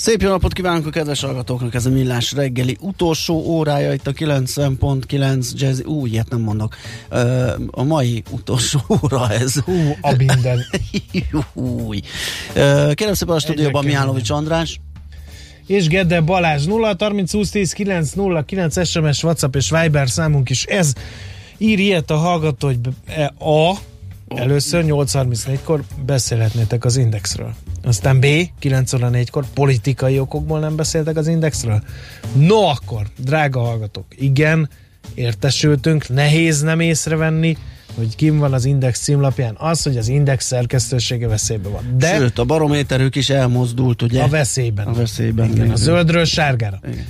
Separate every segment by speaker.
Speaker 1: Szép jó napot kívánok a kedves hallgatóknak, ez a Millás reggeli utolsó órája itt a 90.9 Jazz, ú, ilyet nem mondok, a mai utolsó óra ez.
Speaker 2: Hú, a minden.
Speaker 1: Új. Kérem szépen a stúdióban Mihálovics András.
Speaker 2: És Gede Balázs 0 30 20 10 9 0 9 SMS, WhatsApp és Viber számunk is ez. Ír ilyet a hallgató, hogy A először 8.34-kor beszélhetnétek az Indexről. Aztán B, 9 óra 4-kor politikai okokból nem beszéltek az Indexről. No akkor, drága hallgatók, igen, értesültünk, nehéz nem észrevenni, hogy kim van az Index címlapján, az, hogy az Index szerkesztősége veszélyben van.
Speaker 1: De Sőt, a barométerük is elmozdult, ugye?
Speaker 2: A veszélyben.
Speaker 1: A veszélyben.
Speaker 2: Igen, igen. a zöldről sárgára. Igen.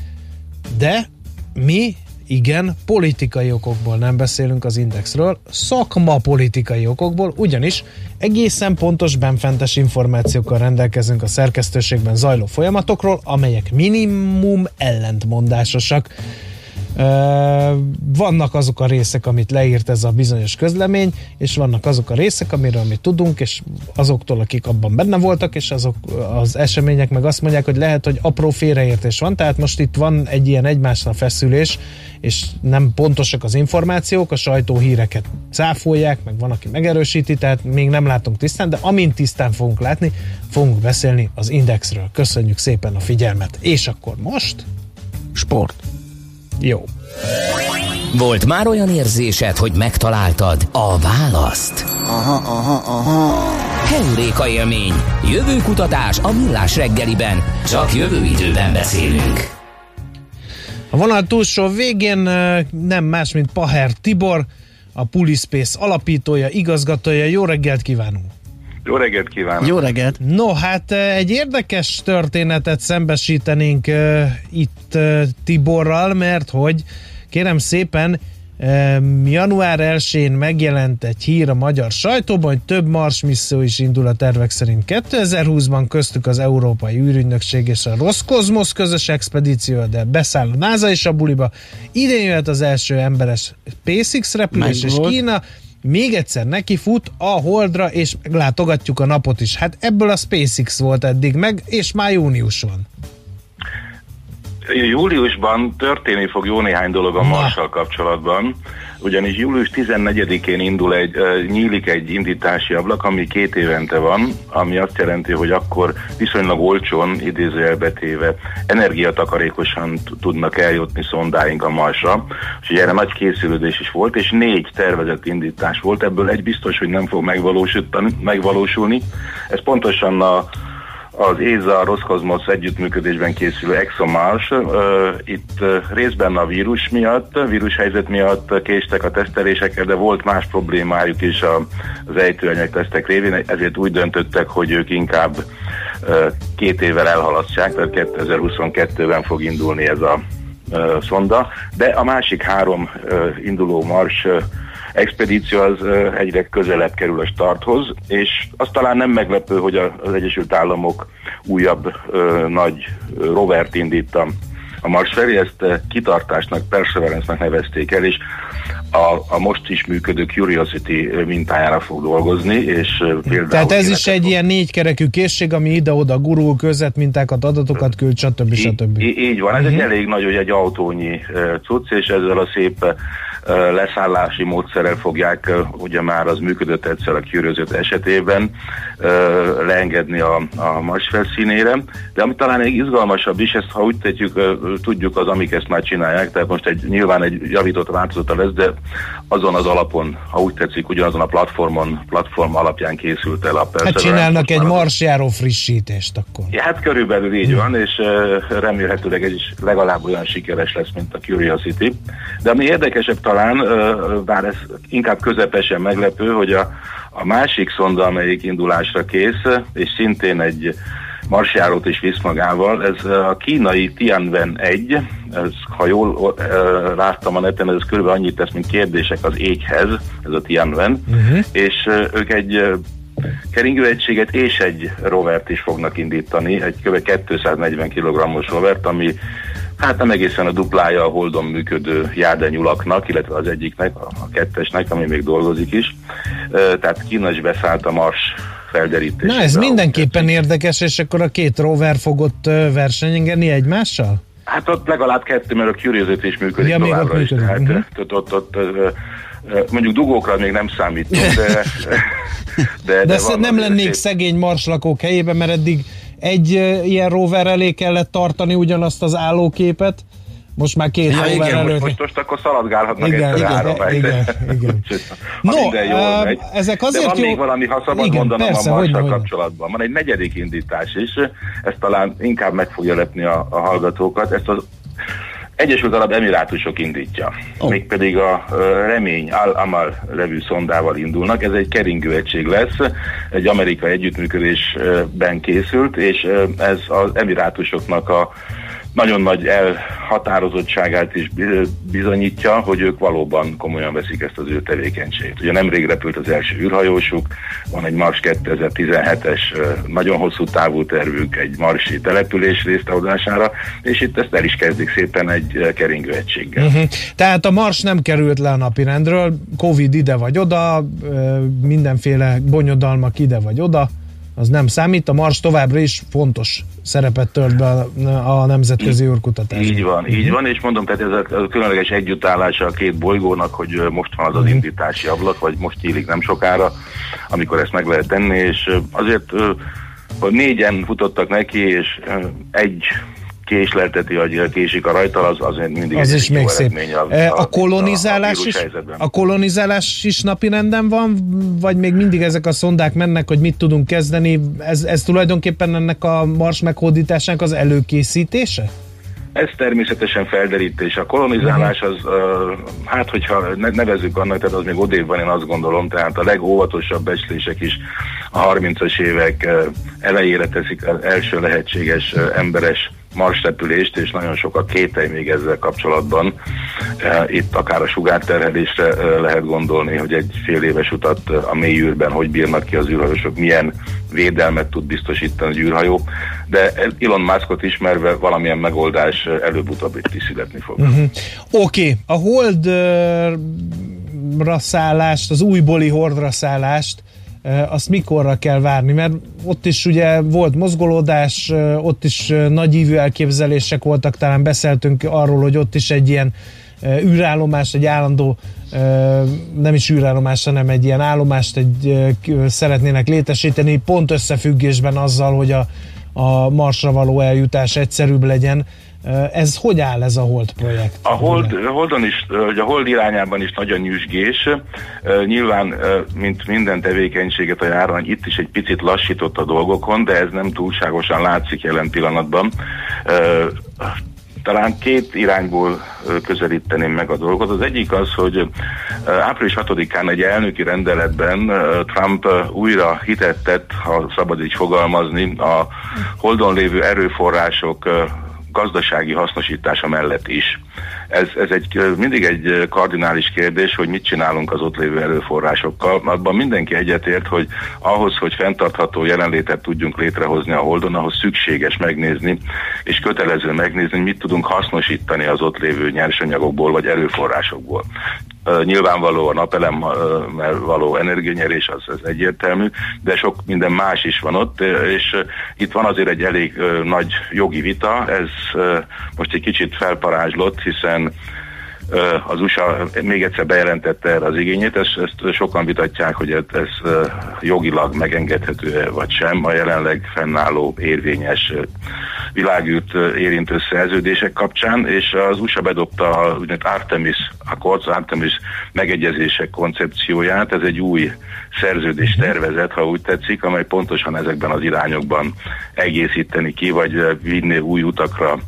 Speaker 2: De mi igen, politikai okokból nem beszélünk az Indexről, szakma politikai okokból, ugyanis egészen pontos benfentes információkkal rendelkezünk a szerkesztőségben zajló folyamatokról, amelyek minimum ellentmondásosak vannak azok a részek, amit leírt ez a bizonyos közlemény, és vannak azok a részek, amiről mi tudunk, és azoktól, akik abban benne voltak, és azok az események meg azt mondják, hogy lehet, hogy apró félreértés van, tehát most itt van egy ilyen egymásra feszülés, és nem pontosak az információk, a sajtó híreket cáfolják, meg van, aki megerősíti, tehát még nem látunk tisztán, de amint tisztán fogunk látni, fogunk beszélni az Indexről. Köszönjük szépen a figyelmet. És akkor most?
Speaker 1: Sport.
Speaker 2: Jó.
Speaker 3: Volt már olyan érzésed, hogy megtaláltad a választ?
Speaker 1: Aha, aha, aha.
Speaker 3: Heuréka élmény. Jövőkutatás a millás reggeliben. Csak jövő időben beszélünk.
Speaker 2: A vonal túlsó végén nem más, mint Paher Tibor, a Pulispace alapítója, igazgatója. Jó reggelt kívánunk!
Speaker 4: Jó reggelt kívánok!
Speaker 1: Jó reggelt!
Speaker 2: No, hát egy érdekes történetet szembesítenénk uh, itt uh, Tiborral, mert hogy kérem szépen Január 1-én megjelent egy hír a magyar sajtóban, hogy több Mars misszió is indul a tervek szerint 2020-ban, köztük az Európai űrügynökség és a Roszkozmosz közös expedíció, de beszáll a NASA is a buliba. Idén jöhet az első emberes SpaceX repülés, és Kína még egyszer neki fut a Holdra, és meglátogatjuk a napot is. Hát ebből a SpaceX volt eddig meg, és már június van.
Speaker 4: Júliusban történni fog jó néhány dolog a Marssal kapcsolatban, ugyanis július 14-én indul egy, nyílik egy indítási ablak, ami két évente van, ami azt jelenti, hogy akkor viszonylag olcsón, idézőjelbetéve, energiatakarékosan tudnak eljutni szondáink a Marsra, és erre nagy készülődés is volt, és négy tervezett indítás volt, ebből egy biztos, hogy nem fog megvalósulni. Ez pontosan a az ESA, a Roszkozmosz együttműködésben készülő ExoMars. Itt részben a vírus miatt, vírushelyzet miatt késtek a tesztelések, de volt más problémájuk is az ejtőanyag tesztek révén, ezért úgy döntöttek, hogy ők inkább két évvel elhalasztják, tehát 2022-ben fog indulni ez a szonda, de a másik három induló mars expedíció az egyre közelebb kerül a starthoz, és az talán nem meglepő, hogy az Egyesült Államok újabb nagy rovert indít a, a Mars felé, ezt kitartásnak, Perseverance-nak nevezték el, és a, a most is működő Curiosity mintájára fog dolgozni, és
Speaker 2: például... Tehát ez is egy ilyen négykerekű készség, ami ide-oda gurul, között mintákat, adatokat küld, stb. stb.
Speaker 4: Így, így van, ez uh-huh. egy elég nagy, hogy egy autónyi cucc, és ezzel a szép leszállási módszerrel fogják, ugye már az működött egyszer a Curiosity esetében, leengedni a, a Mars felszínére, de ami talán egy izgalmasabb is, ezt ha úgy tetjük, tudjuk az, amik ezt már csinálják, tehát most egy, nyilván egy javított változata lesz, de azon az alapon, ha úgy tetszik, ugyanazon a platformon, platform alapján készült el a
Speaker 2: Hát csinálnak egy marsjáró frissítést akkor.
Speaker 4: Ja, hát körülbelül így van, és remélhetőleg ez is legalább olyan sikeres lesz, mint a Curiosity. De ami érdekesebb talán, bár ez inkább közepesen meglepő, hogy a, a másik szonda, amelyik indulásra kész, és szintén egy marsjárót is visz magával. Ez a kínai Tianwen 1, ez, ha jól láttam a neten, ez körülbelül annyit tesz, mint kérdések az éghez, ez a Tianwen, uh-huh. és ők egy keringőegységet és egy rovert is fognak indítani, egy kb. 240 kg-os rovert, ami hát nem egészen a duplája a Holdon működő járdenyulaknak, illetve az egyiknek, a kettesnek, ami még dolgozik is. Tehát Kína is beszállt a Mars felderítés.
Speaker 2: Na ez mindenképpen érdekes, és akkor a két rover fogott versenyengeni egymással?
Speaker 4: Hát ott legalább kettő, mert a Curiosity is működik ja, továbbra is. Tehát, uh-huh. ott, ott, ott, mondjuk dugókra még nem számít, de...
Speaker 2: De, de, de nem lennék szegény marslakók helyében, mert eddig egy ilyen rover elé kellett tartani ugyanazt az állóképet, most már két ja,
Speaker 4: igen, előtt. Most, most akkor szaladgálhatnak igen, egyszer három
Speaker 2: igen, igen. no, jól megy. ezek azért
Speaker 4: De van jó... még valami, ha szabad igen, mondanom persze, a marssal kapcsolatban. Van egy negyedik indítás is, ez talán inkább meg fogja lepni a, a hallgatókat. Ezt az Egyesült Arab Emirátusok indítja. Oh. Mégpedig a Remény Al-Amal nevű szondával indulnak. Ez egy keringő egység lesz, egy amerikai együttműködésben készült, és ez az Emirátusoknak a nagyon nagy elhatározottságát is bizonyítja, hogy ők valóban komolyan veszik ezt az ő tevékenységet. Ugye nemrég repült az első űrhajósuk, van egy Mars 2017-es nagyon hosszú távú tervük egy marsi település résztaudására, és itt ezt el is kezdik szépen egy keringő egységgel. Uh-huh.
Speaker 2: Tehát a Mars nem került le a napirendről, Covid ide vagy oda, mindenféle bonyodalmak ide vagy oda, az nem számít, a Mars továbbra is fontos szerepet tölt be a, a nemzetközi űrkutatás.
Speaker 4: Így van, így van, és mondom, tehát ez a különleges együttállása a két bolygónak, hogy most van az az mhm. indítási ablak, vagy most nyílik nem sokára, amikor ezt meg lehet tenni, és azért hogy négyen futottak neki, és egy késlelteti, hogy késik a rajtal, az azért mindig
Speaker 2: az is még szép. A, a, a kolonizálás a, a is, a kolonizálás is napi renden van, vagy még mindig ezek a szondák mennek, hogy mit tudunk kezdeni? Ez, ez tulajdonképpen ennek a mars meghódításának az előkészítése?
Speaker 4: Ez természetesen felderítés. A kolonizálás az, uh, hát hogyha nevezzük annak, tehát az még odébb van, én azt gondolom, tehát a legóvatosabb becslések is a 30-as évek elejére teszik az első lehetséges emberes marsrepülést, és nagyon sok a kételj még ezzel kapcsolatban. E, itt akár a sugárterhelésre e, lehet gondolni, hogy egy fél éves utat a mély űrben hogy bírnak ki az űrhajósok, milyen védelmet tud biztosítani az űrhajó, de Elon Muskot ismerve valamilyen megoldás előbb-utóbb itt is születni fog. Uh-huh.
Speaker 2: Oké, okay. a Holdra szállást, az újbóli Hordra szállást azt mikorra kell várni, mert ott is ugye volt mozgolódás, ott is nagyívű elképzelések voltak, talán beszéltünk arról, hogy ott is egy ilyen űrállomás, egy állandó nem is űrállomás, hanem egy ilyen állomást egy, szeretnének létesíteni, pont összefüggésben azzal, hogy a, a Marsra való eljutás egyszerűbb legyen. Ez hogy áll ez a Hold projekt?
Speaker 4: A Hold, Holdon is, a Hold irányában is nagyon nyüzsgés. Nyilván, mint minden tevékenységet a járvány, itt is egy picit lassított a dolgokon, de ez nem túlságosan látszik jelen pillanatban. Talán két irányból közelíteném meg a dolgot. Az egyik az, hogy április 6-án egy elnöki rendeletben Trump újra hitettet, ha szabad így fogalmazni, a holdon lévő erőforrások gazdasági hasznosítása mellett is. Ez, ez egy, mindig egy kardinális kérdés, hogy mit csinálunk az ott lévő erőforrásokkal. Abban mindenki egyetért, hogy ahhoz, hogy fenntartható jelenlétet tudjunk létrehozni a Holdon, ahhoz szükséges megnézni, és kötelező megnézni, mit tudunk hasznosítani az ott lévő nyersanyagokból vagy erőforrásokból. Nyilvánvaló a napelemmel való energianyerés, az, az egyértelmű, de sok minden más is van ott, és itt van azért egy elég nagy jogi vita, ez most egy kicsit felparázslott, hiszen az USA még egyszer bejelentette erre az igényét, ezt, ezt sokan vitatják, hogy ez, ez jogilag megengedhető vagy sem. A jelenleg fennálló érvényes világűrt érintő szerződések kapcsán, és az USA bedobta a úgynevezett Artemis Accords, Artemis megegyezések koncepcióját, ez egy új szerződés tervezet, ha úgy tetszik, amely pontosan ezekben az irányokban egészíteni ki, vagy vinni új utakra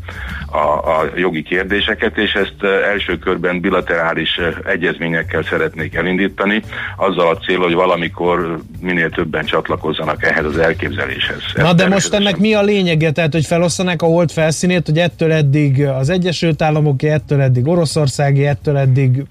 Speaker 4: a, a jogi kérdéseket, és ezt első körben bilaterális egyezményekkel szeretnék elindítani, azzal a cél, hogy valamikor minél többen csatlakozzanak ehhez az elképzeléshez.
Speaker 2: Na de most ennek mi a lényege? Tehát, hogy felosztanak a hold felszínét, hogy ettől eddig az Egyesült Államoké, ettől eddig Oroszországi, ettől eddig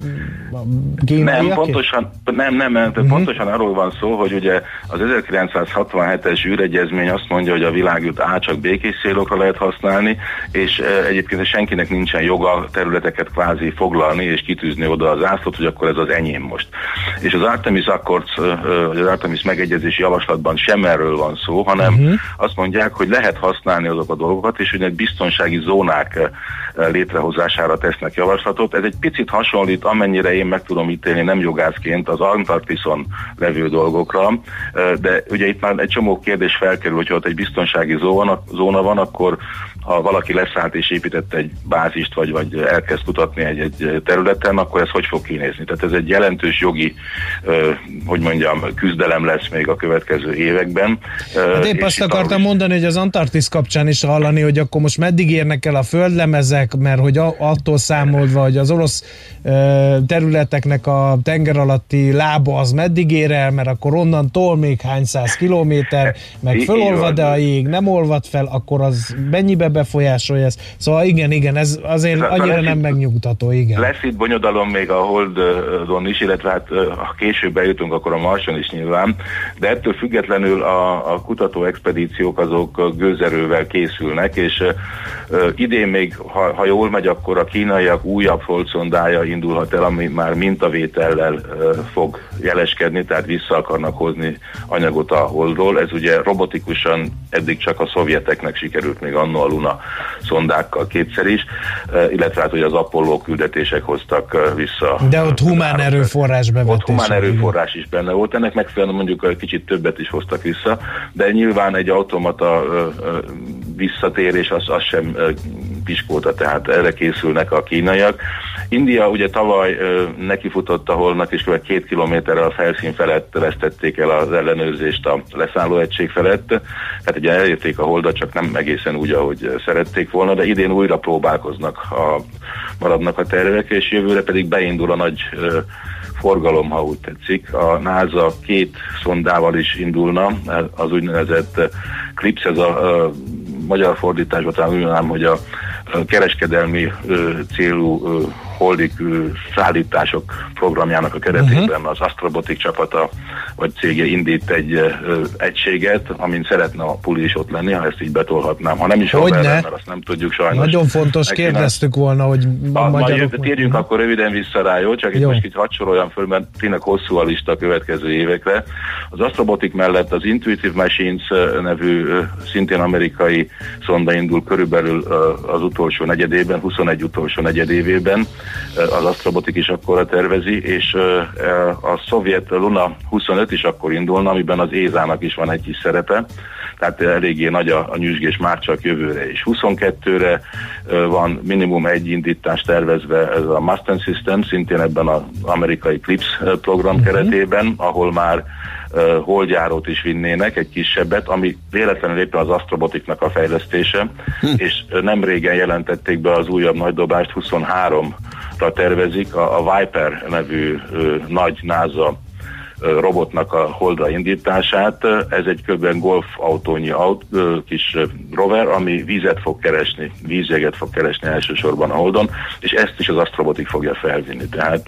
Speaker 4: Kínai? Nem, pontosan, nem, nem, nem uh-huh. pontosan arról van szó, hogy ugye az 1967-es űregyezmény azt mondja, hogy a világűrt á csak békés célokra lehet használni, és egyébként senkinek nincsen joga területeket kvázi foglalni és kitűzni oda az ászlót, hogy akkor ez az enyém most. És az Artemis Accords, vagy az Artemis megegyezési javaslatban sem erről van szó, hanem uh-huh. azt mondják, hogy lehet használni azok a dolgokat, és hogy biztonsági zónák létrehozására tesznek javaslatot. Ez egy picit hasonlít, amennyire én meg tudom ítélni nem jogászként az Antarktiszon levő dolgokra, de ugye itt már egy csomó kérdés felkerül, hogyha ott egy biztonsági zóna, zóna van, akkor ha valaki leszállt és épített egy bázist, vagy, vagy elkezd kutatni egy, egy területen, akkor ez hogy fog kinézni? Tehát ez egy jelentős jogi, hogy mondjam, küzdelem lesz még a következő években.
Speaker 2: Hát épp azt akartam ahogy... mondani, hogy az Antarktisz kapcsán is hallani, hogy akkor most meddig érnek el a földlemezek, mert hogy attól számolva, hogy az orosz területeknek a tenger alatti lába az meddig ér el, mert akkor onnantól még hány száz kilométer, meg fölolvad-e a jég, nem olvad fel, akkor az mennyibe befolyásolja ezt. Szóval igen, igen, ez azért szóval annyira nem megnyugtató, igen.
Speaker 4: Lesz itt bonyodalom még a Holdon is, illetve hát ha később bejutunk, akkor a Marson is nyilván, de ettől függetlenül a, a kutató expedíciók azok gőzerővel készülnek, és uh, idén még, ha, ha jól megy, akkor a kínaiak újabb holdszondája indulhat el, ami már mintavétellel uh, fog jeleskedni, tehát vissza akarnak hozni anyagot a holdról. Ez ugye robotikusan eddig csak a szovjeteknek sikerült még annó a Luna szondákkal kétszer is, illetve hát, hogy az Apollo küldetések hoztak vissza.
Speaker 2: De ott humán erőforrás bevetés.
Speaker 4: Ott humán erőforrás is benne volt. Ennek megfelelően mondjuk egy kicsit többet is hoztak vissza, de nyilván egy automata visszatérés az, az sem piskóta, tehát erre készülnek a kínaiak. India ugye tavaly nekifutott a holnak, és kb. két kilométerrel a felszín felett vesztették el az ellenőrzést a leszálló egység felett. Tehát ugye elérték a holdat, csak nem egészen úgy, ahogy szerették volna, de idén újra próbálkoznak, a, maradnak a tervek, és jövőre pedig beindul a nagy forgalom, ha úgy tetszik. A NASA két szondával is indulna, az úgynevezett CLIPS, ez a magyar fordításban talán úgy mondanám, hogy a kereskedelmi célú holdik szállítások programjának a keretében uh-huh. az Astrobotik csapata vagy cége indít egy ö, egységet, amin szeretne a puli is ott lenni, ha ezt így betolhatnám. Ha nem is hogy ne? mert azt nem tudjuk sajnos.
Speaker 2: Nagyon fontos, Megkéne. kérdeztük volna, hogy a, magyarok...
Speaker 4: Majd térjünk akkor röviden vissza rá, jó? Csak jó. itt most itt hadd soroljam föl, mert tényleg hosszú a lista a következő évekre. Az Astrobotik mellett az Intuitive Machines nevű szintén amerikai szonda indul körülbelül az utolsó negyedében, 21 utolsó negyedévében az Astrobotik is akkor tervezi, és a szovjet Luna 25 is akkor indulna, amiben az Ézának is van egy kis szerepe, tehát eléggé nagy a, a nyüzsgés már csak jövőre is. 22-re van minimum egy indítás tervezve ez a Mustang System, szintén ebben az amerikai CLIPS program uh-huh. keretében, ahol már uh, holdjárót is vinnének, egy kisebbet, ami véletlenül éppen az Astrobotiknak a fejlesztése, hm. és nem régen jelentették be az újabb nagydobást, 23-ra tervezik, a, a Viper nevű uh, nagy NASA robotnak a holdra indítását. Ez egy kb. golfautónyi aut, kis rover, ami vízet fog keresni, vízjeget fog keresni elsősorban a holdon, és ezt is az Astrobotik fogja felvinni. Tehát,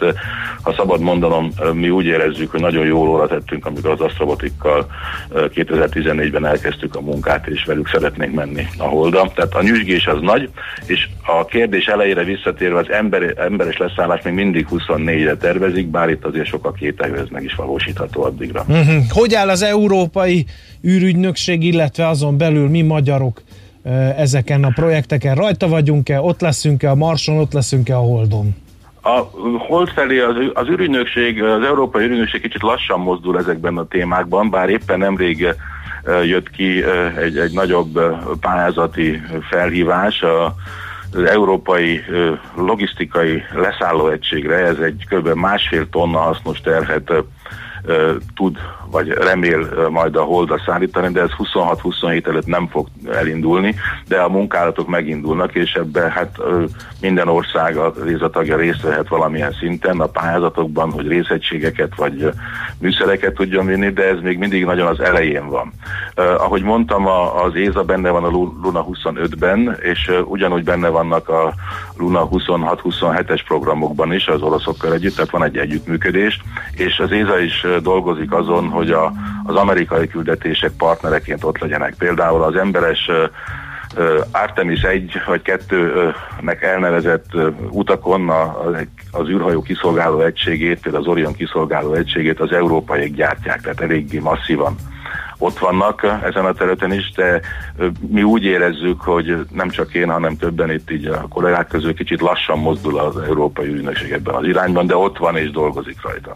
Speaker 4: ha szabad mondanom, mi úgy érezzük, hogy nagyon jól óra tettünk, amikor az Astrobotikkal 2014-ben elkezdtük a munkát, és velük szeretnénk menni a holdra. Tehát a nyüzsgés az nagy, és a kérdés elejére visszatérve az ember, emberes leszállás még mindig 24-re tervezik, bár itt azért sok a kételő, ez is valós megvalósítható addigra. Uh-huh.
Speaker 2: Hogy áll az európai űrügynökség, illetve azon belül mi magyarok ezeken a projekteken? Rajta vagyunk-e, ott leszünk-e a Marson, ott leszünk-e a Holdon?
Speaker 4: A hold felé az, az űrügynökség, az Európai űrügynökség kicsit lassan mozdul ezekben a témákban, bár éppen nemrég jött ki egy, egy nagyobb pályázati felhívás a az európai logisztikai leszállóegységre, ez egy kb. másfél tonna hasznos terhet tud vagy remél majd a holdra szállítani, de ez 26-27 előtt nem fog elindulni, de a munkálatok megindulnak, és ebben hát minden ország a részletagja részt vehet valamilyen szinten a pályázatokban, hogy részegységeket vagy műszereket tudjon vinni, de ez még mindig nagyon az elején van. Ahogy mondtam, az ÉZA benne van a Luna 25-ben, és ugyanúgy benne vannak a Luna 26-27-es programokban is az oroszokkal együtt, tehát van egy együttműködés, és az ÉZA is dolgozik azon, hogy a, az amerikai küldetések partnereként ott legyenek. Például az emberes Artemis 1 vagy 2-nek elnevezett utakon az űrhajó kiszolgáló egységét, például az Orion kiszolgáló egységét az európaiak gyártják, tehát eléggé masszívan ott vannak ezen a területen is, de mi úgy érezzük, hogy nem csak én, hanem többen itt így a kollégák közül kicsit lassan mozdul az Európai Ügynökség ebben az irányban, de ott van és dolgozik rajta.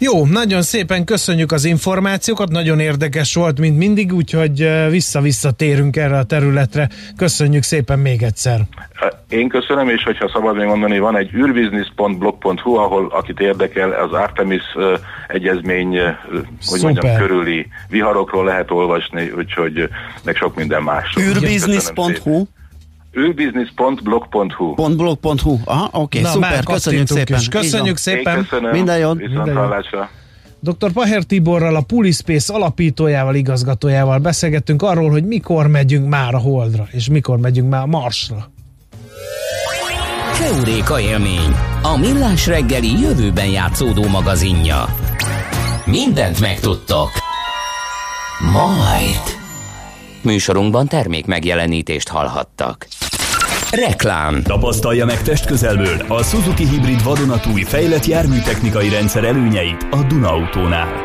Speaker 2: Jó, nagyon szépen köszönjük az információkat, nagyon érdekes volt, mint mindig, úgyhogy vissza-vissza térünk erre a területre. Köszönjük szépen még egyszer.
Speaker 4: Én köszönöm, és hogyha szabad még mondani, van egy űrbusiness.blog.hu, ahol akit érdekel, az Artemis egyezmény, hogy mondjam, körüli viharokról lehet olvasni, úgyhogy meg sok minden más.
Speaker 1: űrbusiness.hu
Speaker 4: ülbusiness.blog.hu
Speaker 1: .blog.hu, aha, oké, okay, szuper, köszönjük szépen.
Speaker 2: És köszönjük szépen.
Speaker 4: köszönöm.
Speaker 1: Minden jót.
Speaker 4: Viszont hallásra.
Speaker 2: Dr. Paher Tiborral, a Pulispace alapítójával, igazgatójával beszélgettünk arról, hogy mikor megyünk már a Holdra, és mikor megyünk már a Marsra.
Speaker 3: Keuréka élmény, a millás reggeli jövőben játszódó magazinja. Mindent megtudtok. Majd. Műsorunkban termék megjelenítést hallhattak. Reklám.
Speaker 5: Tapasztalja meg testközelből a Suzuki Hibrid vadonatúj fejlett járműtechnikai rendszer előnyeit a Duna Autónál.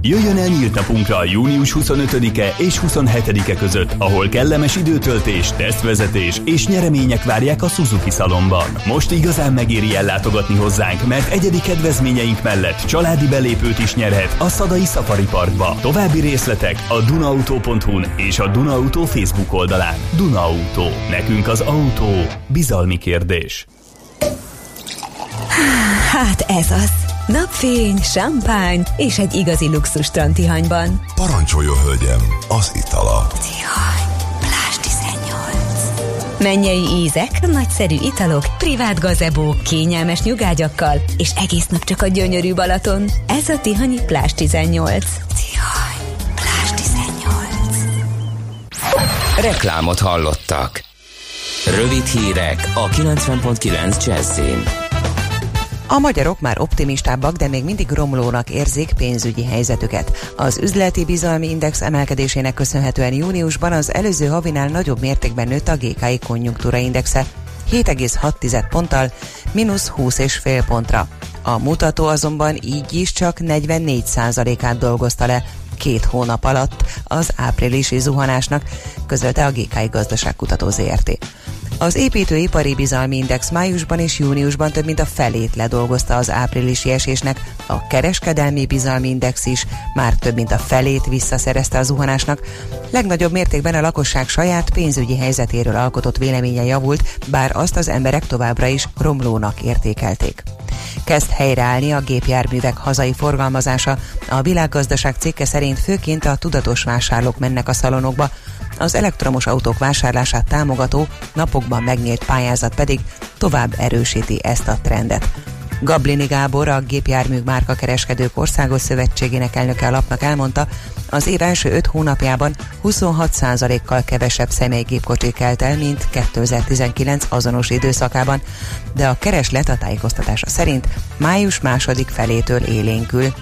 Speaker 5: Jöjjön el nyílt napunkra június 25-e és 27-e között, ahol kellemes időtöltés, tesztvezetés és nyeremények várják a Suzuki szalomban. Most igazán megéri ellátogatni hozzánk, mert egyedi kedvezményeink mellett családi belépőt is nyerhet a Szadai Safari Parkba. További részletek a dunaauto.hu-n és a Dunaauto Facebook oldalán. Dunaauto. Nekünk az autó. Bizalmi kérdés.
Speaker 6: Hát ez az. Napfény, champagne és egy igazi luxus strandtihanyban.
Speaker 7: Parancsoljon, hölgyem, az itala.
Speaker 6: Tihany, pláss 18. Mennyei ízek, nagyszerű italok, privát gazebók, kényelmes nyugágyakkal, és egész nap csak a gyönyörű Balaton. Ez a Tihanyi pláss 18. Tihany, pláss 18.
Speaker 3: Reklámot hallottak. Rövid hírek a 90.9 Jazzin.
Speaker 8: A magyarok már optimistábbak, de még mindig romlónak érzik pénzügyi helyzetüket. Az üzleti bizalmi index emelkedésének köszönhetően júniusban az előző havinál nagyobb mértékben nőtt a GKI konjunktúra indexe, 7,6 ponttal, mínusz 20,5 pontra. A mutató azonban így is csak 44% át dolgozta le két hónap alatt az áprilisi zuhanásnak, közölte a GKI Gazdaságkutató ZRT. Az építőipari bizalmi index májusban és júniusban több mint a felét ledolgozta az áprilisi esésnek, a kereskedelmi bizalmi index is már több mint a felét visszaszerezte a zuhanásnak. Legnagyobb mértékben a lakosság saját pénzügyi helyzetéről alkotott véleménye javult, bár azt az emberek továbbra is romlónak értékelték. Kezd helyreállni a gépjárművek hazai forgalmazása. A világgazdaság cikke szerint főként a tudatos vásárlók mennek a szalonokba, az elektromos autók vásárlását támogató napokban megnyílt pályázat pedig tovább erősíti ezt a trendet. Gablini Gábor, a Gépjármű Márka Kereskedők Országos Szövetségének elnöke a lapnak elmondta, az év első 5 hónapjában 26%-kal kevesebb személygépkocsi kelt el, mint 2019 azonos időszakában, de a kereslet a tájékoztatása szerint május második felétől élénkül.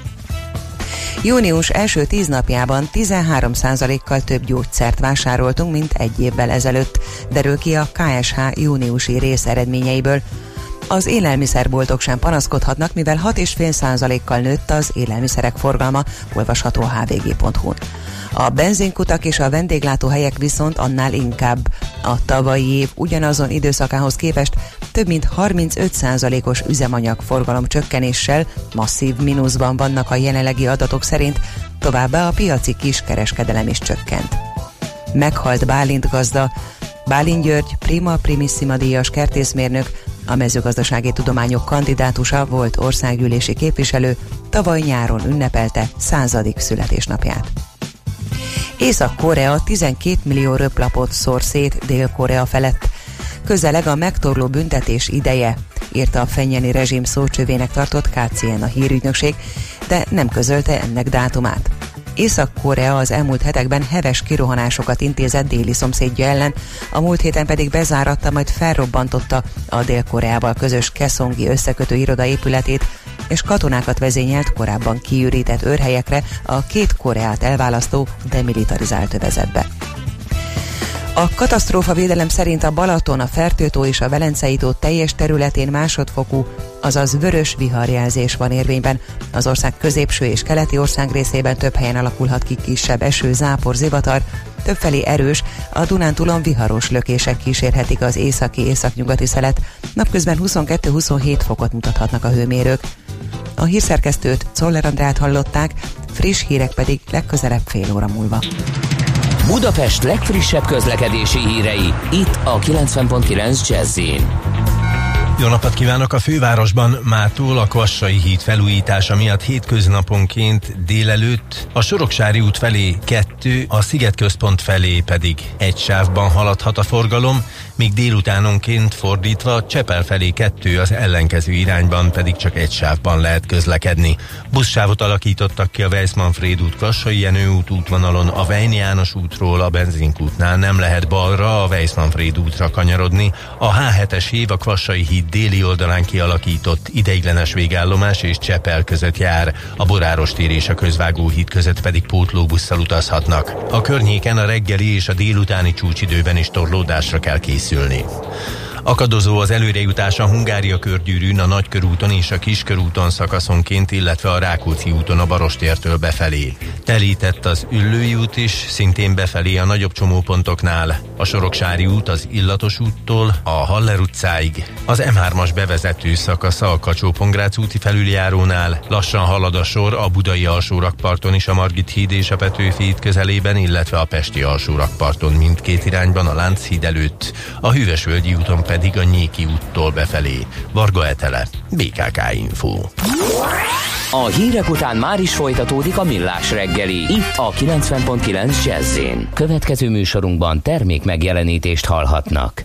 Speaker 8: Június első tíz napjában 13%-kal több gyógyszert vásároltunk, mint egy évvel ezelőtt, derül ki a KSH júniusi rész eredményeiből. Az élelmiszerboltok sem panaszkodhatnak, mivel 6,5%-kal nőtt az élelmiszerek forgalma, olvasható hvg.hu-n. A benzinkutak és a vendéglátóhelyek viszont annál inkább. A tavalyi év ugyanazon időszakához képest több mint 35%-os üzemanyag forgalom csökkenéssel masszív mínuszban vannak a jelenlegi adatok szerint, továbbá a piaci kiskereskedelem is csökkent. Meghalt Bálint gazda, Bálint György, Prima Primissima díjas kertészmérnök A mezőgazdasági tudományok kandidátusa volt országgyűlési képviselő, tavaly nyáron ünnepelte századik születésnapját. Észak-Korea 12 millió röplapot szór szét Dél-Korea felett. Közeleg a megtorló büntetés ideje, írta a Fenyeni rezsim szócsövének tartott KCN a hírügynökség, de nem közölte ennek dátumát. Észak-Korea az elmúlt hetekben heves kirohanásokat intézett déli szomszédja ellen, a múlt héten pedig bezáratta, majd felrobbantotta a Dél-Koreával közös Keszongi összekötő iroda épületét, és katonákat vezényelt korábban kiürített őrhelyekre a két Koreát elválasztó demilitarizált övezetbe. A katasztrófa védelem szerint a Balaton, a Fertőtó és a Velencei tó teljes területén másodfokú, azaz vörös viharjelzés van érvényben. Az ország középső és keleti ország részében több helyen alakulhat ki kisebb eső, zápor, zivatar, többfelé erős, a Dunántúlon viharos lökések kísérhetik az északi északnyugati szelet, napközben 22-27 fokot mutathatnak a hőmérők. A hírszerkesztőt Czoller Andrát hallották, friss hírek pedig legközelebb fél óra múlva.
Speaker 3: Budapest legfrissebb közlekedési hírei, itt a 90.9 jazz
Speaker 9: jó napot kívánok! A fővárosban mától a Kvassai híd felújítása miatt hétköznaponként délelőtt a Soroksári út felé kettő, a Sziget központ felé pedig egy sávban haladhat a forgalom, míg délutánonként fordítva Csepel felé kettő, az ellenkező irányban pedig csak egy sávban lehet közlekedni. Buszsávot alakítottak ki a Weissmanfréd út Kvassai Jenő út útvonalon, a Vejn János útról a benzinkútnál nem lehet balra a Weissmanfréd útra kanyarodni. A H7-es hív a Kvassai híd déli oldalán kialakított ideiglenes végállomás és Csepel között jár, a Boráros tér és a Közvágó híd között pedig pótlóbusszal utazhatnak. A környéken a reggeli és a délutáni csúcsidőben is torlódásra kell készülni. készülni. Akadozó az előrejutás a Hungária körgyűrűn, a Nagykörúton és a Kiskörúton szakaszonként, illetve a Rákóczi úton a Barostértől befelé. Telített az Üllői út is, szintén befelé a nagyobb csomópontoknál. A Soroksári út az Illatos úttól a Haller utcáig. Az M3-as bevezető szakasza a kacsó úti felüljárónál. Lassan halad a sor a Budai alsórakparton is a Margit híd és a Petőfi híd közelében, illetve a Pesti alsórakparton mindkét irányban a Lánchíd előtt. A Hűvösvölgyi úton pedig pedig a Nyéki úttól befelé. Varga Etele, BKK Info.
Speaker 3: A hírek után már is folytatódik a millás reggeli. Itt a 90.9 jazz Következő műsorunkban termék megjelenítést hallhatnak.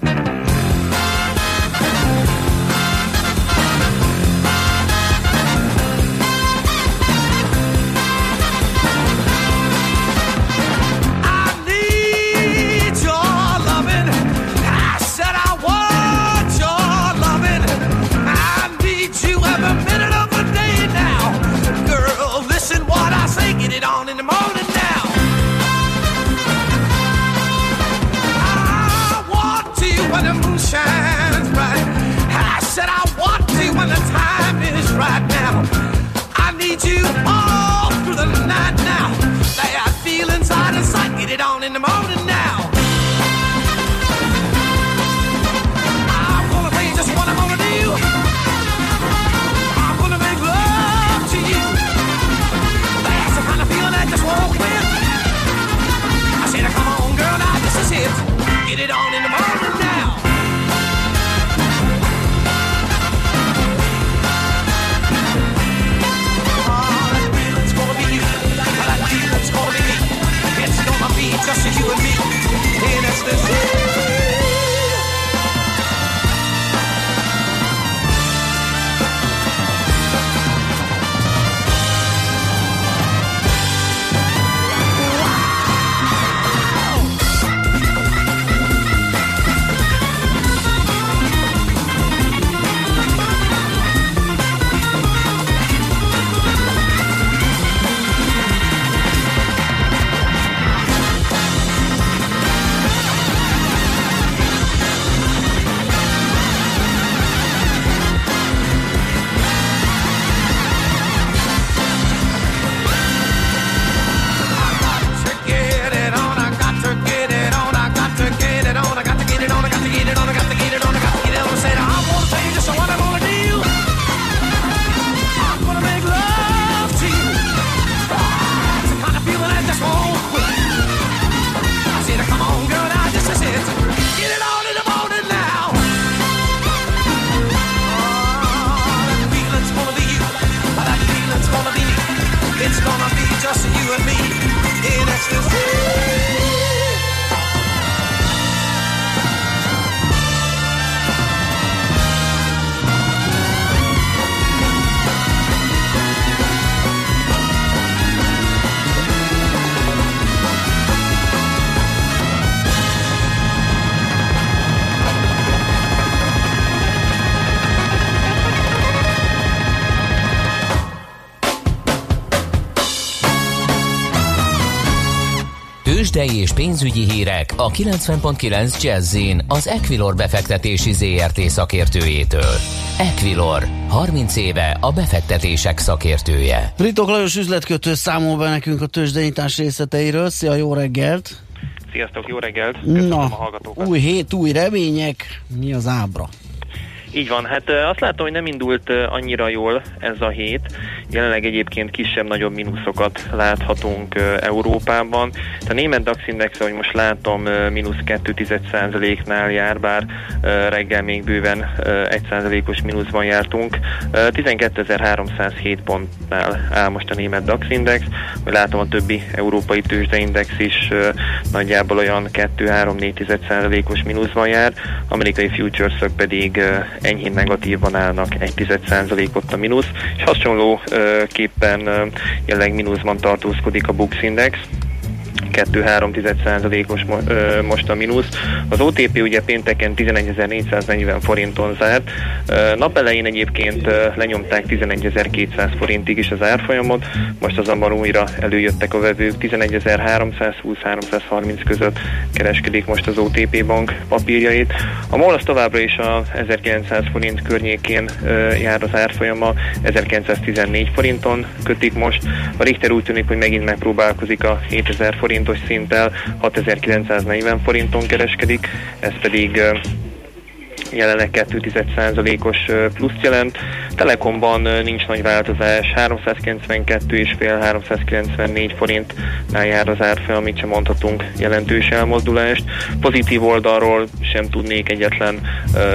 Speaker 3: Tőzsdei és pénzügyi hírek a 90.9 jazz az Equilor befektetési ZRT szakértőjétől. Equilor, 30 éve a befektetések szakértője.
Speaker 1: Ritok Lajos üzletkötő számol be nekünk a tőzsdenyítás részleteiről. Szia, jó reggelt!
Speaker 10: Sziasztok, jó reggelt! Köszönöm
Speaker 1: Na,
Speaker 10: a hallgatókat.
Speaker 1: új hét, új remények. Mi az ábra?
Speaker 10: Így van, hát azt látom, hogy nem indult annyira jól ez a hét. Jelenleg egyébként kisebb-nagyobb mínuszokat láthatunk Európában. A német DAX index, ahogy most látom, mínusz 2,1%-nál jár, bár reggel még bőven 1%-os mínuszban jártunk. 12.307 pontnál áll most a német DAX index, látom a többi európai tőzsdeindex is nagyjából olyan 2-3-4%-os mínuszban jár, amerikai futuresok pedig enyhén negatívban állnak, 1% ot a mínusz, és hasonlóképpen jelenleg mínuszban tartózkodik a Bux Index, 2-3%-os most a mínusz. Az OTP ugye pénteken 11.440 forinton zárt. Napelején egyébként lenyomták 11.200 forintig is az árfolyamot, most azonban újra előjöttek a vevők 11.320-330 között kereskedik most az OTP bank papírjait. A MOL az továbbra is a 1900 forint környékén jár az árfolyama, 1914 forinton kötik most. A Richter úgy tűnik, hogy megint megpróbálkozik a 7000 forintos szinttel 6940 forinton kereskedik, ez pedig jelenleg 2,1%-os plusz jelent. Telekomban nincs nagy változás, 392 és fél 394 forintnál jár az árfolyam, amit sem mondhatunk jelentős elmozdulást. Pozitív oldalról sem tudnék egyetlen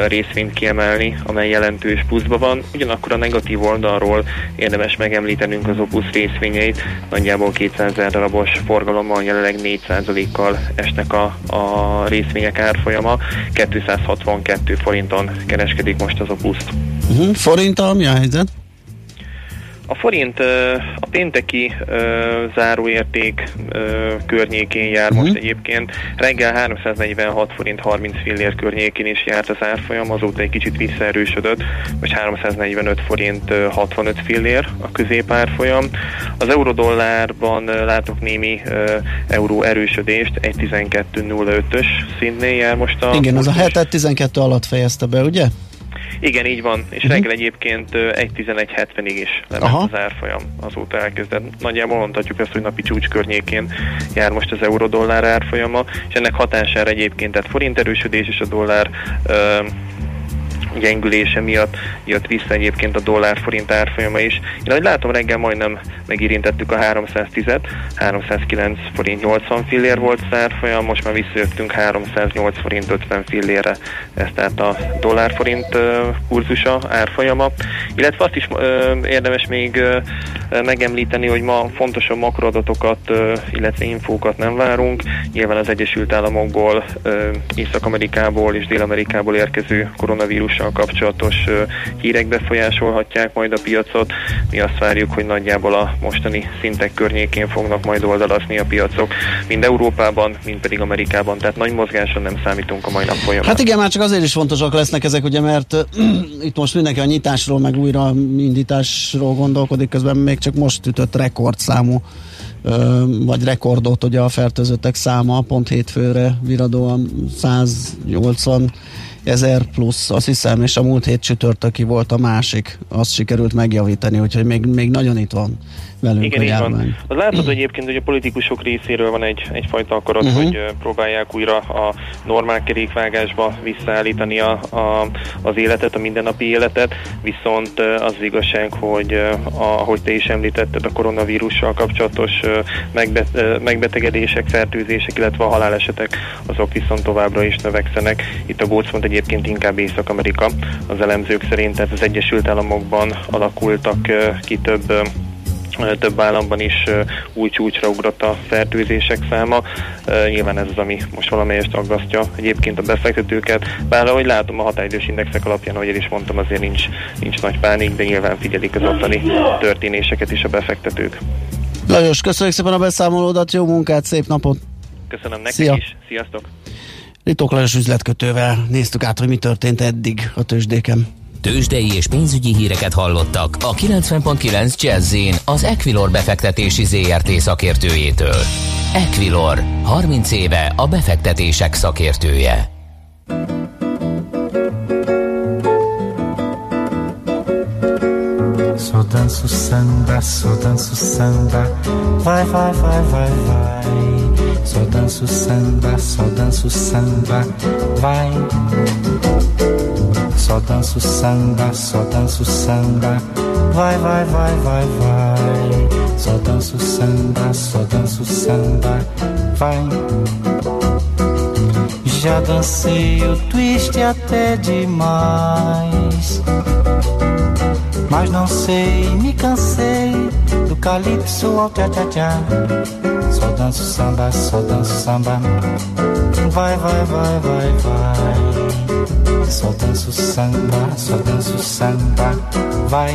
Speaker 10: részvényt kiemelni, amely jelentős pluszban van. Ugyanakkor a negatív oldalról érdemes megemlítenünk az Opus részvényeit. Nagyjából 200 ezer darabos forgalommal jelenleg 4%-kal esnek a, a részvények árfolyama. 262 forinton kereskedik most az Opuszt.
Speaker 1: Uh-huh. Forinttal mi a helyzet?
Speaker 10: A forint a pénteki záróérték környékén jár uh-huh. most egyébként. Reggel 346 forint 30 fillér környékén is járt az árfolyam, azóta egy kicsit visszaerősödött, most 345 forint 65 fillér a középárfolyam. Az eurodollárban látok némi euró erősödést, 1.12.05-ös szintnél jár most a...
Speaker 1: Igen, az a hetet 12 alatt fejezte be, ugye?
Speaker 10: Igen, így van, és uh-huh. reggel egyébként 1.11.70-ig is lement Aha. az árfolyam azóta elkezdett. Nagyjából mondhatjuk ezt, hogy napi csúcs környékén jár most az euró-dollár árfolyama, és ennek hatására egyébként tehát forint erősödés és a dollár uh, gyengülése miatt jött vissza egyébként a dollár-forint árfolyama is. Én ahogy látom, reggel majdnem megérintettük a 310-et, 309 forint 80 fillér volt az árfolyam, most már visszajöttünk 308 forint 50 fillérre, ez tehát a dollár-forint kurzusa, árfolyama. Illetve azt is érdemes még megemlíteni, hogy ma fontosabb makroadatokat, illetve infókat nem várunk. Nyilván az Egyesült Államokból, Észak-Amerikából és Dél-Amerikából érkező koronavírussal piacsal kapcsolatos hírek befolyásolhatják majd a piacot. Mi azt várjuk, hogy nagyjából a mostani szintek környékén fognak majd oldalazni a piacok, mind Európában, mind pedig Amerikában, tehát nagy mozgásra nem számítunk a mai nap folyamán.
Speaker 1: Hát igen, már csak azért is fontosak lesznek ezek, ugye, mert itt most mindenki a nyitásról, meg újra indításról gondolkodik, közben még csak most ütött rekordszámú vagy rekordot ugye a fertőzöttek száma, pont hétfőre viradóan 180 ezer plusz, azt hiszem, és a múlt hét csütörtöki volt a másik, azt sikerült megjavítani, úgyhogy még, még nagyon itt van velünk
Speaker 10: Igen,
Speaker 1: a
Speaker 10: járvány. Van. Az látod hogy egyébként, hogy a politikusok részéről van egy, egyfajta akarat, uh-huh. hogy próbálják újra a normál kerékvágásba visszaállítani a, a, az életet, a mindennapi életet, viszont az igazság, hogy a, ahogy te is említetted, a koronavírussal kapcsolatos megbe, megbetegedések, fertőzések, illetve a halálesetek, azok viszont továbbra is növekszenek. Itt a gócpont egyébként inkább Észak-Amerika az elemzők szerint, tehát az Egyesült Államokban alakultak ki több több államban is új csúcsra ugrott a fertőzések száma. Nyilván ez az, ami most valamelyest aggasztja egyébként a befektetőket. Bár ahogy látom a határidős indexek alapján, ahogy én is mondtam, azért nincs, nincs nagy pánik, de nyilván figyelik az ottani történéseket is a befektetők.
Speaker 1: Lajos, köszönjük szépen a beszámolódat, jó munkát, szép napot!
Speaker 10: Köszönöm nektek Szia. is, sziasztok!
Speaker 1: Ritok Lajos üzletkötővel néztük át, hogy mi történt eddig a tőzsdéken.
Speaker 3: Tőzsdei és pénzügyi híreket hallottak a 90.9 jazz az Equilor befektetési ZRT szakértőjétől. Equilor, 30 éve a befektetések szakértője.
Speaker 11: Só danço samba, só danço samba, vai, vai, vai, vai, vai. Só danço samba, só danço samba, vai. Só danço samba, só danço samba, vai, vai, vai, vai, vai. Só danço samba, só danço samba, vai. Já dancei o twist até demais. Mas não sei, me cansei do calypso ao tchá-tchá-tchá. Só danço samba, só danço samba. Vai, vai, vai, vai, vai. Só danço samba, só danço samba. Vai.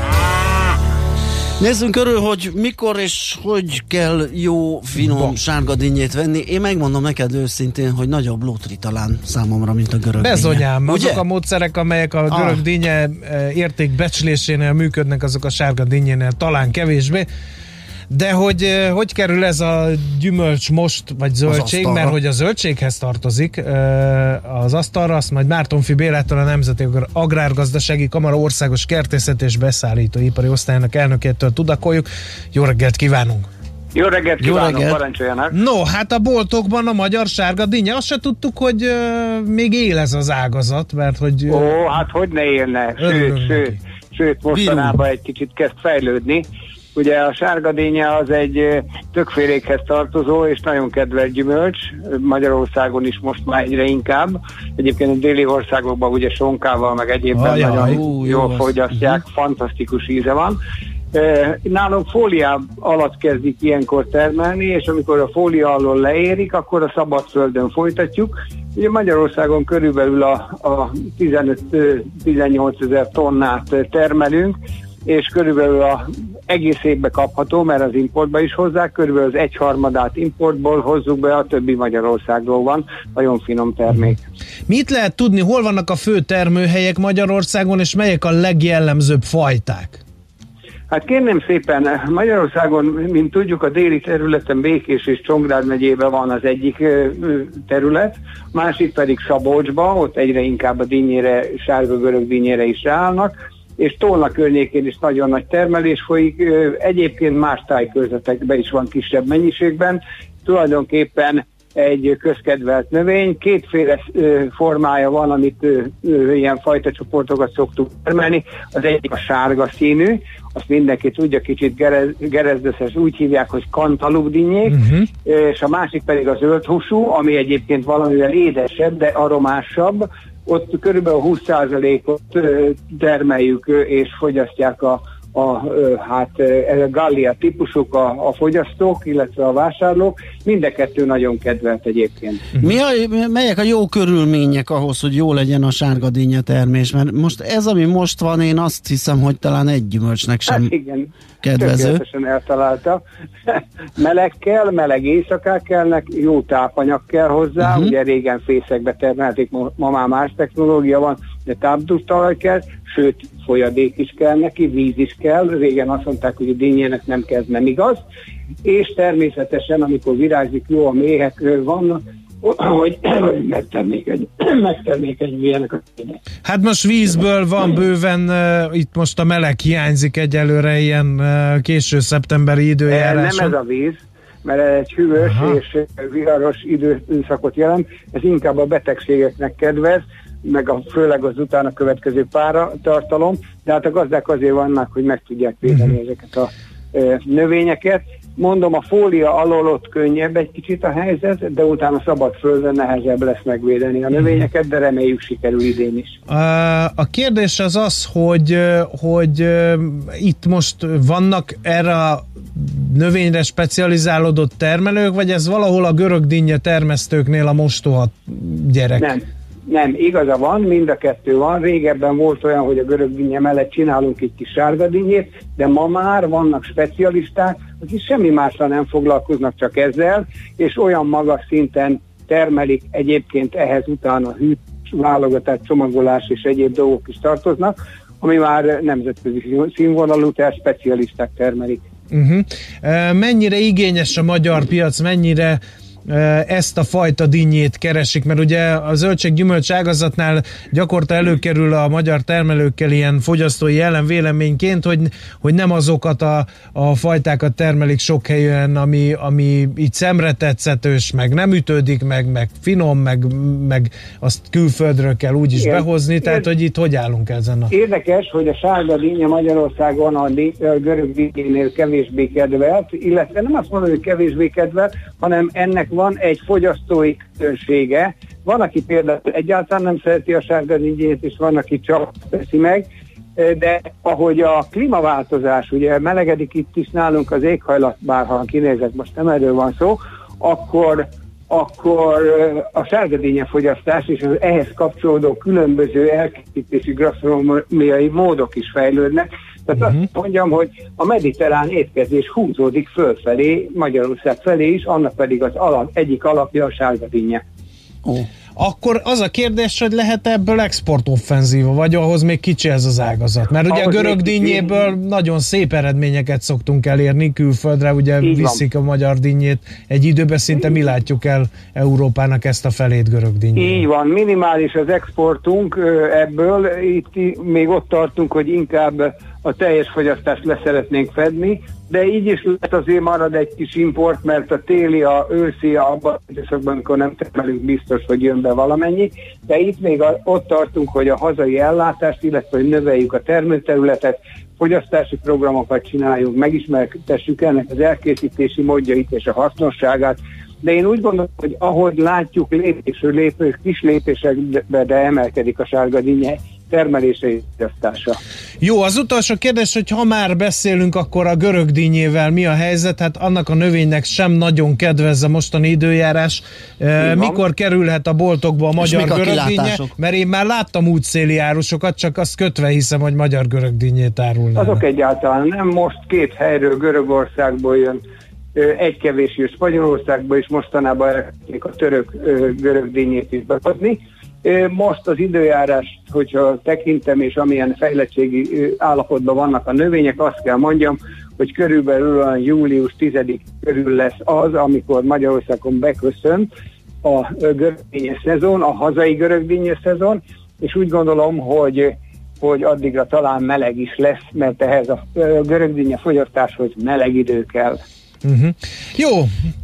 Speaker 1: Nézzünk körül, hogy mikor és hogy kell jó, finom
Speaker 2: Ba.
Speaker 1: sárga dinnyét venni. Én megmondom neked őszintén, hogy nagyobb lótri talán számomra, mint a görög
Speaker 2: Bezonyám,
Speaker 1: dinnye.
Speaker 2: azok a módszerek, amelyek a
Speaker 1: Ah.
Speaker 2: görög dinnye eh, értékbecslésénél működnek, azok a sárga dinnyénél talán kevésbé. De hogy hogy kerül ez a gyümölcs most, vagy zöldség, mert hogy a zöldséghez tartozik az asztalra, azt majd Mártonfi Bélától a Nemzeti Agrárgazdasági Kamara Országos Kertészet és Beszállító Ipari Osztályának elnökétől tudakoljuk. Jó reggelt kívánunk!
Speaker 12: Jó reggelt
Speaker 1: Jó
Speaker 12: kívánok,
Speaker 1: reggelt.
Speaker 12: parancsoljanak!
Speaker 2: No, hát a boltokban a magyar sárga dinnye, azt se tudtuk, hogy uh, még él ez az ágazat, mert hogy... ö,
Speaker 12: Ó, hát hogy ne élne, sőt, sőt, sőt mostanában egy kicsit kezd fejlődni. Ugye a sárgadénye az egy tökfélékhez tartozó és nagyon kedvelt gyümölcs, Magyarországon is most már egyre inkább. Egyébként a déli országokban ugye sonkával, meg egyébben Ajaj, nagyon ú, jól jó fogyasztják, uh-huh. fantasztikus íze van. Nálunk fólia alatt kezdik ilyenkor termelni, és amikor a fólia alól leérik, akkor a szabadföldön folytatjuk. Ugye Magyarországon körülbelül a, a 15-18 ezer tonnát termelünk, és körülbelül a egész évbe kapható, mert az importba is hozzák, körülbelül az egyharmadát importból hozzuk be, a többi Magyarországról van, nagyon finom termék.
Speaker 2: Mit lehet tudni, hol vannak a fő termőhelyek Magyarországon, és melyek a legjellemzőbb fajták?
Speaker 12: Hát kérném szépen, Magyarországon, mint tudjuk, a déli területen Békés és Csongrád megyében van az egyik terület, másik pedig Szabolcsba, ott egyre inkább a dinnyére, sárga görög dinnyére is ráállnak, és Tolna környékén is nagyon nagy termelés folyik, egyébként más tájkörzetekben is van kisebb mennyiségben, tulajdonképpen egy közkedvelt növény. Kétféle formája van, amit ilyen fajta csoportokat szoktuk termelni. Az egyik a sárga színű, azt mindenki tudja, kicsit gerez, gerezdeszes, úgy hívják, hogy kantalubdinyék, uh-huh. és a másik pedig a zöld húsú, ami egyébként valamivel édesebb, de aromásabb. Ott körülbelül 20%-ot termeljük és fogyasztják a a, hát ez a Gallia típusok a, a fogyasztók, illetve a vásárlók, mind a kettő nagyon kedvelt egyébként.
Speaker 1: Mi a, melyek a jó körülmények ahhoz, hogy jó legyen a sárgadínya termés? Mert most ez, ami most van, én azt hiszem, hogy talán egy gyümölcsnek sem hát igen, kedvező.
Speaker 12: Tökéletesen eltalálta. meleg kell, meleg éjszakák kellnek, jó tápanyag kell hozzá, uh-huh. ugye régen fészekbe termelték, ma már más technológia van, de tápdústalaj kell, sőt, folyadék is kell neki, víz is kell, régen azt mondták, hogy a dinnyének nem kezd, nem igaz, és természetesen, amikor virágzik, jó a méhek vannak, hogy megtennék egy, megtennék egy ilyenek a
Speaker 2: Hát most vízből van bőven, uh, itt most a meleg hiányzik egyelőre ilyen uh, késő szeptemberi időjárás.
Speaker 12: Nem ez a víz, mert ez egy hűvös Aha. és viharos időszakot jelent, ez inkább a betegségeknek kedvez, meg a, főleg az utána következő pára tartalom, de hát a gazdák azért vannak, hogy meg tudják védeni uh-huh. ezeket a e, növényeket. Mondom, a fólia alól ott könnyebb egy kicsit a helyzet, de utána szabad földön nehezebb lesz megvédeni a növényeket, de reméljük sikerül idén is.
Speaker 2: A kérdés az az, hogy, hogy itt most vannak erre a növényre specializálódott termelők, vagy ez valahol a görög dinnye termesztőknél a mostoha gyerek?
Speaker 12: Nem, nem, igaza van, mind a kettő van. Régebben volt olyan, hogy a görög dinnye mellett csinálunk egy kis sárga dinnyét, de ma már vannak specialisták, akik semmi másra nem foglalkoznak, csak ezzel, és olyan magas szinten termelik egyébként ehhez utána hűt, válogatás, csomagolás és egyéb dolgok is tartoznak, ami már nemzetközi színvonalú, tehát specialisták termelik.
Speaker 2: Uh-huh. Mennyire igényes a magyar piac, mennyire ezt a fajta dinnyét keresik, mert ugye a zöldség-gyümölcs ágazatnál gyakorta előkerül a magyar termelőkkel ilyen fogyasztói jelen véleményként, hogy, hogy nem azokat a, a fajtákat termelik sok helyen, ami, ami így szemre tetszetős, meg nem ütődik, meg, meg finom, meg, meg azt külföldről kell úgy is behozni, tehát hogy itt hogy állunk ezen a...
Speaker 12: Érdekes, hogy a sárga dinnye Magyarországon a, a görög dinnyénél kevésbé kedvelt, illetve nem azt mondom, hogy kevésbé kedvelt, hanem ennek van egy fogyasztói közönsége. Van, aki például egyáltalán nem szereti a sárga ringyét, és van, aki csak teszi meg, de ahogy a klímaváltozás ugye melegedik itt is nálunk az éghajlat, bár ha kinézek, most nem erről van szó, akkor akkor a sárgadénye fogyasztás és az ehhez kapcsolódó különböző elkészítési gasztronómiai módok is fejlődnek, tehát uh-huh. azt mondjam, hogy a mediterrán étkezés húzódik fölfelé, Magyarország felé is, annak pedig az alap, egyik alapja a sárgadínje.
Speaker 2: Oh. Akkor az a kérdés, hogy lehet ebből exportoffenzíva, vagy ahhoz még kicsi ez az ágazat? Mert ugye ahhoz a görög dinnyéből nagyon szép eredményeket szoktunk elérni külföldre, ugye Így viszik van. a magyar dinnyét. Egy időben szinte mi látjuk el Európának ezt a felét görög dinnyét.
Speaker 12: Így van, minimális az exportunk ebből. Itt még ott tartunk, hogy inkább a teljes fogyasztást le szeretnénk fedni, de így is lehet azért marad egy kis import, mert a téli, a őszi, abban az időszakban, amikor nem termelünk, biztos, hogy jön be valamennyi, de itt még a, ott tartunk, hogy a hazai ellátást, illetve hogy növeljük a termőterületet, fogyasztási programokat csináljunk, megismertessük ennek az elkészítési módjait és a hasznosságát, de én úgy gondolom, hogy ahogy látjuk lépésről lépő, kis lépésekbe, de emelkedik a sárga dinnye, termelése és fogyasztása.
Speaker 2: Jó, az utolsó kérdés, hogy ha már beszélünk, akkor a görög dínyével mi a helyzet? Hát annak a növénynek sem nagyon kedvez a mostani időjárás. E, mikor kerülhet a boltokba a magyar görög dinnye? Mert én már láttam útszéli árusokat, csak azt kötve hiszem, hogy magyar görög dinnyét árulnának.
Speaker 12: Azok egyáltalán nem. Most két helyről Görögországból jön egy kevés jön Spanyolországba, és mostanában elkezdték a török görög dínyét is behozni. Most az időjárás, hogyha tekintem, és amilyen fejlettségi állapotban vannak a növények, azt kell mondjam, hogy körülbelül a július 10 körül lesz az, amikor Magyarországon beköszönt a görögdínyes szezon, a hazai görögdínyes szezon, és úgy gondolom, hogy hogy addigra talán meleg is lesz, mert ehhez a görögdínye fogyasztáshoz meleg idő kell.
Speaker 2: Uh-huh. Jó,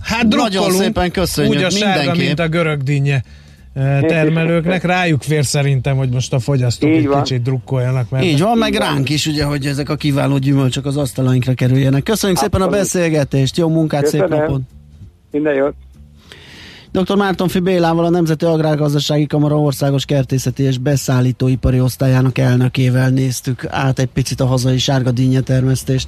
Speaker 2: hát Nagyon szépen köszönjük úgy a sárga, mint a görögdínye termelőknek. Rájuk fér szerintem, hogy most a fogyasztók Így egy van. kicsit drukkoljanak.
Speaker 1: Mert Így van, meg ránk is, ugye, hogy ezek a kiváló gyümölcsök az asztalainkra kerüljenek. Köszönjük Abszolút. szépen a beszélgetést, jó munkát, Köszönöm. szép napot!
Speaker 12: Minden jót!
Speaker 1: Dr. Márton Fibélával a Nemzeti Agrárgazdasági Kamara országos kertészeti és beszállítóipari osztályának elnökével néztük át egy picit a hazai sárga termesztést.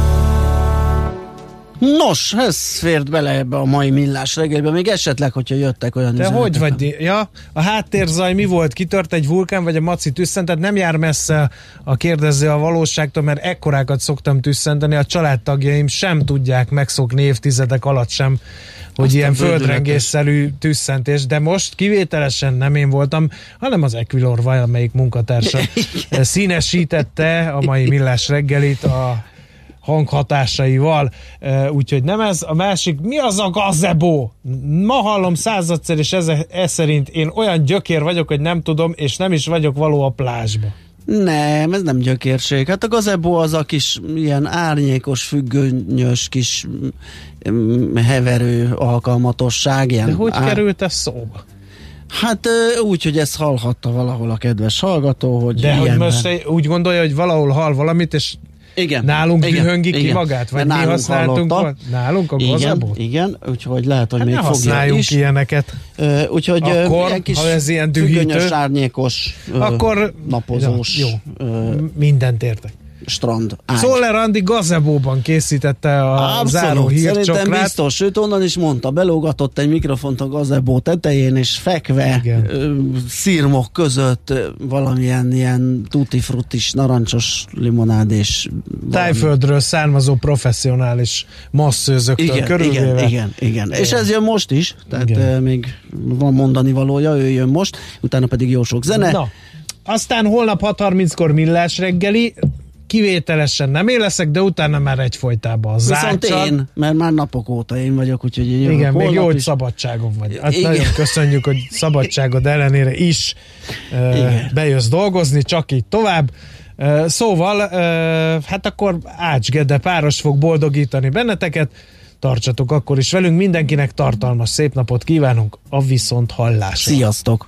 Speaker 1: Nos, ez fért bele ebbe a mai millás reggelbe, még esetleg, hogyha jöttek olyan
Speaker 2: De hogy vagy? Ja, a háttérzaj mi volt? Kitört egy vulkán, vagy a maci tüsszent? Tehát nem jár messze a kérdező a valóságtól, mert ekkorákat szoktam tüsszenteni, a családtagjaim sem tudják megszokni évtizedek alatt sem, hogy Aztán ilyen földrengésszerű tüsszentés, de most kivételesen nem én voltam, hanem az Equilor valamelyik munkatársa színesítette a mai millás reggelit a hanghatásaival, úgyhogy nem ez. A másik, mi az a gazebo? Ma hallom századszer, és ez, ez szerint én olyan gyökér vagyok, hogy nem tudom, és nem is vagyok való a plázsba.
Speaker 1: Nem, ez nem gyökérség. Hát a gazebo az a kis ilyen árnyékos, függönyös kis mm, heverő alkalmatosság. Ilyen
Speaker 2: De hogy ár... került ez szóba?
Speaker 1: Hát úgy, hogy ezt hallhatta valahol a kedves hallgató, hogy
Speaker 2: De hogy most úgy gondolja, hogy valahol hall valamit, és igen. Nálunk igen, dühöngi igen, ki magát? Vagy mi használtunk? Hallotta. Nálunk a
Speaker 1: igen, igen, úgyhogy lehet, hogy hát még ne fogja is.
Speaker 2: ilyeneket.
Speaker 1: Uh, úgyhogy
Speaker 2: akkor, ilyen kis ha ez ilyen dühítő,
Speaker 1: árnyékos, uh, akkor napozós.
Speaker 2: Ja, jó, uh, mindent értek
Speaker 1: strand ágy.
Speaker 2: Szoller Andi gazebóban készítette a Abszolút, záró hírcsokrát.
Speaker 1: Szerintem biztos, sőt onnan is mondta, belógatott egy mikrofont a gazebó tetején, és fekve ö, szírmok között valamilyen ilyen tutti fruttis, narancsos limonád és
Speaker 2: Tájföldről származó professzionális masszőzöktől
Speaker 1: igen, körülvéve. Igen, igen, igen. És ez jön most is, tehát igen. még van mondani valója, ő jön most, utána pedig jó sok zene. Na,
Speaker 2: aztán holnap 6.30-kor millás reggeli, kivételesen nem én leszek, de utána már egyfolytában.
Speaker 1: Viszont én, mert már napok óta én vagyok, úgyhogy én
Speaker 2: Igen, még jó, hogy is. szabadságon vagy. Hát Igen. nagyon köszönjük, hogy szabadságod ellenére is uh, bejössz dolgozni, csak így tovább. Szóval, hát akkor Ács Gede páros fog boldogítani benneteket, tartsatok akkor is velünk, mindenkinek tartalmas szép napot kívánunk, a viszont hallásra.
Speaker 1: Sziasztok!